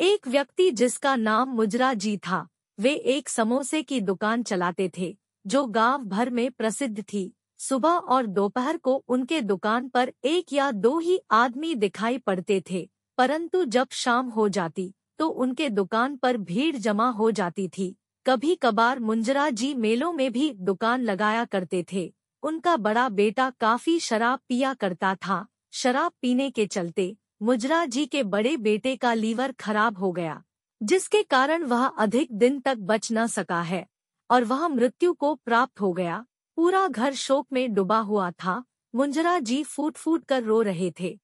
एक व्यक्ति जिसका नाम मुजरा जी था, वे एक समोसे की दुकान चलाते थे, जो गाँव भर में प्रसिद्ध थी। सुबह और दोपहर को उनके दुकान पर एक या दो ही आदमी दिखाई पड़ते थे, परंतु जब शाम हो जाती तो उनके दुकान पर भीड़ जमा हो जाती थी। कभी कभार मुंजरा जी मेलों में भी दुकान लगाया करते थे। उनका बड़ा बेटा काफ़ी शराब पिया करता था। शराब पीने के चलते मुजरा जी के बड़े बेटे का लीवर खराब हो गया, जिसके कारण वह अधिक दिन तक बच न सका है, और वह मृत्यु को प्राप्त हो गया। पूरा घर शोक में डूबा हुआ था। मुंजरा जी फूट फूट कर रो रहे थे।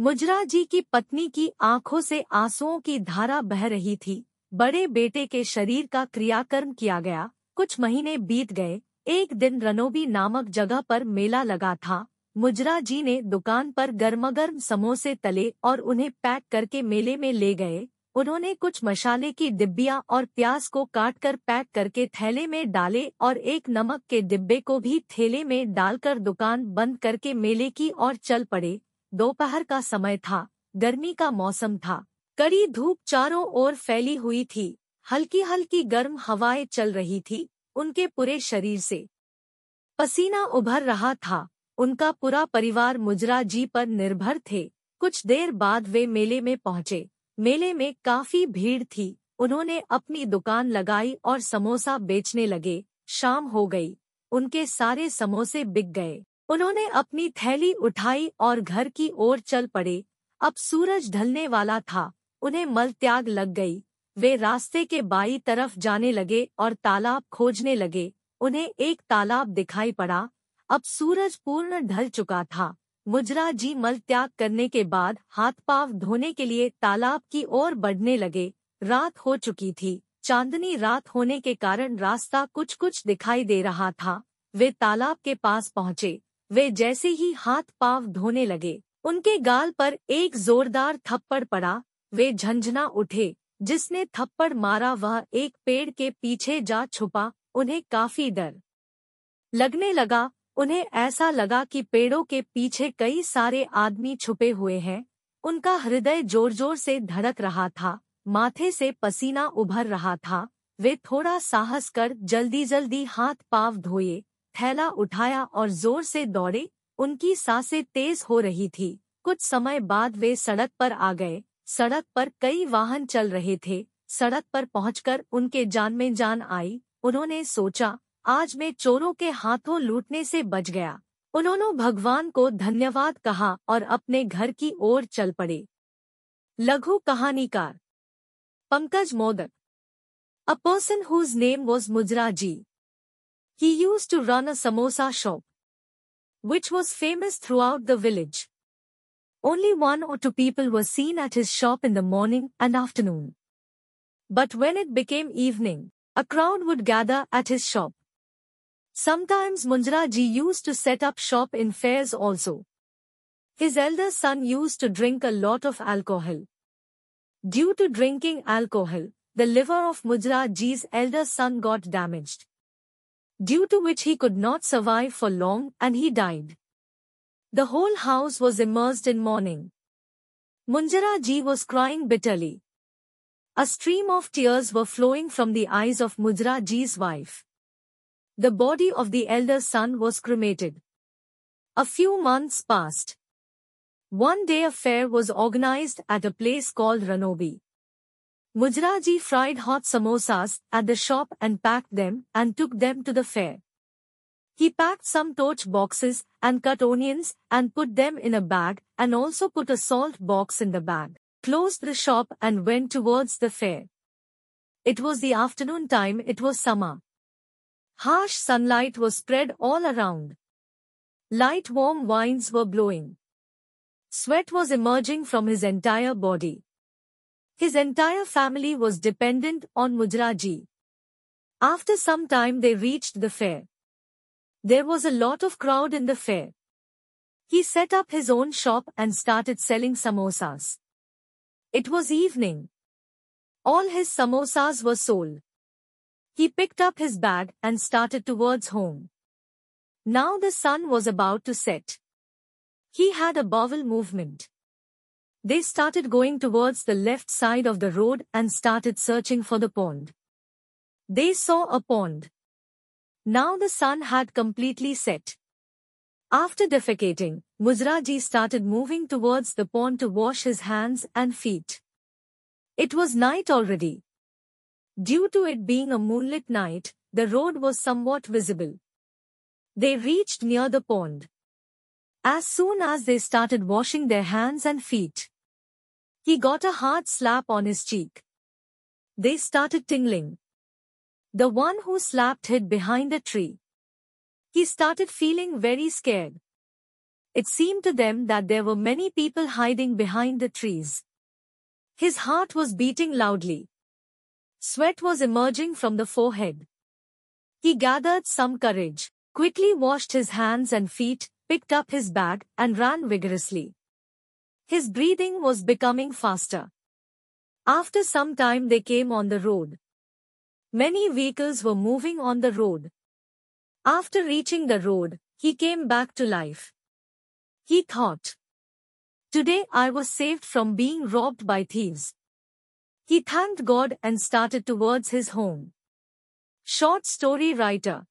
मुजरा जी की पत्नी की आँखों से आंसुओं की धारा बह रही थी। बड़े बेटे के शरीर का क्रियाकर्म किया गया। कुछ महीने बीत गए। एक दिन रनोबी नामक जगह पर मेला लगा था। मुजरा जी ने दुकान पर गर्मागर्म समोसे तले और उन्हें पैक करके मेले में ले गए। उन्होंने कुछ मसाले की डिब्बियाँ और प्याज को काटकर पैक करके थैले में डाले और एक नमक के डिब्बे को भी थैले में डालकर दुकान बंद करके मेले की ओर चल पड़े। दोपहर का समय था, गर्मी का मौसम था। कड़ी धूप चारों ओर फैली हुई थी। हल्की हल्की गर्म हवाएँ चल रही थी उनके पूरे शरीर से। पसीना उभर रहा था। उनका पूरा परिवार मुजरा जी पर निर्भर थे। कुछ देर बाद वे मेले में पहुँचे। मेले में काफ़ी भीड़ थी। उन्होंने अपनी दुकान लगाई और समोसा बेचने लगे। शाम हो गई। उनके सारे समोसे बिक गए। उन्होंने अपनी थैली उठाई और घर की ओर चल पड़े। अब सूरज ढलने वाला था। उन्हें मल त्याग लग गई। वे रास्ते के बाई तरफ़ जाने लगे और तालाब खोजने लगे। उन्हें एक तालाब दिखाई पड़ा। अब सूरज पूर्ण ढल चुका था। मुजरा जी मल त्याग करने के बाद हाथ पाव धोने के लिए तालाब की ओर बढ़ने लगे। रात हो चुकी थी। चांदनी रात होने के कारण रास्ता कुछ कुछ दिखाई दे रहा था। वे तालाब के पास पहुँचे। वे जैसे ही हाथ पाव धोने लगे, उनके गाल पर एक जोरदार थप्पड़ पड़ा। वे झंझना उठे। जिसने थप्पड़ मारा वह एक पेड़ के पीछे जा छुपा। उन्हें काफ़ी डर लगने लगा। उन्हें ऐसा लगा कि पेड़ों के पीछे कई सारे आदमी छुपे हुए हैं। उनका हृदय ज़ोर ज़ोर से धड़क रहा था, माथे से पसीना उभर रहा था। वे थोड़ा साहस कर जल्दी जल्दी हाथ पाव धोए, थैला उठाया और ज़ोर से दौड़े। उनकी साँसें तेज हो रही थी। कुछ समय बाद वे सड़क पर आ गए। सड़क पर कई वाहन चल रहे थे। सड़क पर पहुंचकर उनके जान में जान आई। उन्होंने सोचा आज मैं चोरों के हाथों लूटने से बच गया। उन्होंने भगवान को धन्यवाद कहा और अपने घर की ओर चल पड़े। लघु कहानीकार। Pankaj Modak. A person whose name was Munjra ji he used to run a samosa shop which was famous throughout the village only one or two people was seen at his shop in the morning and afternoon but when it became evening a crowd would gather at his shop Sometimes Munjra ji used to set up shop in fairs also. His elder son used to drink a lot of alcohol. Due to drinking alcohol, the liver of Mujra ji's elder son got damaged. Due to which he could not survive for long and he died. The whole house was immersed in mourning. Munjara ji was crying bitterly. A stream of tears were flowing from the eyes of Mujra ji's wife. The body of the elder son was cremated. A few months passed. One day a fair was organized at a place called Ranobi. Mujraji fried hot samosas at the shop and packed them and took them to the fair. He packed some torch boxes and cut onions and put them in a bag and also put a salt box in the bag, closed the shop and went towards the fair. It was the afternoon time, it was summer. Harsh sunlight was spread all around. Light warm winds were blowing. Sweat was emerging from his entire body. His entire family was dependent on Mujraji. After some time they reached the fair. There was a lot of crowd in the fair. He set up his own shop and started selling samosas. It was evening. All his samosas were sold. He picked up his bag and started towards home. Now the sun was about to set. He had a bowel movement. They started going towards the left side of the road and started searching for the pond. They saw a pond. Now the sun had completely set. After defecating, Mujraji started moving towards the pond to wash his hands and feet. It was night already. Due to it being a moonlit night, the road was somewhat visible. They reached near the pond. As soon as they started washing their hands and feet, he got a hard slap on his cheek. They started tingling. The one who slapped hid behind a tree. He started feeling very scared. It seemed to them that there were many people hiding behind the trees. His heart was beating loudly. Sweat was emerging from the forehead. He gathered some courage, quickly washed his hands and feet, picked up his bag, and ran vigorously. His breathing was becoming faster. After some time they came on the road. Many vehicles were moving on the road. After reaching the road, he came back to life. He thought, Today I was saved from being robbed by thieves. He thanked God and started towards his home. Short story writer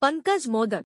Pankaj Modak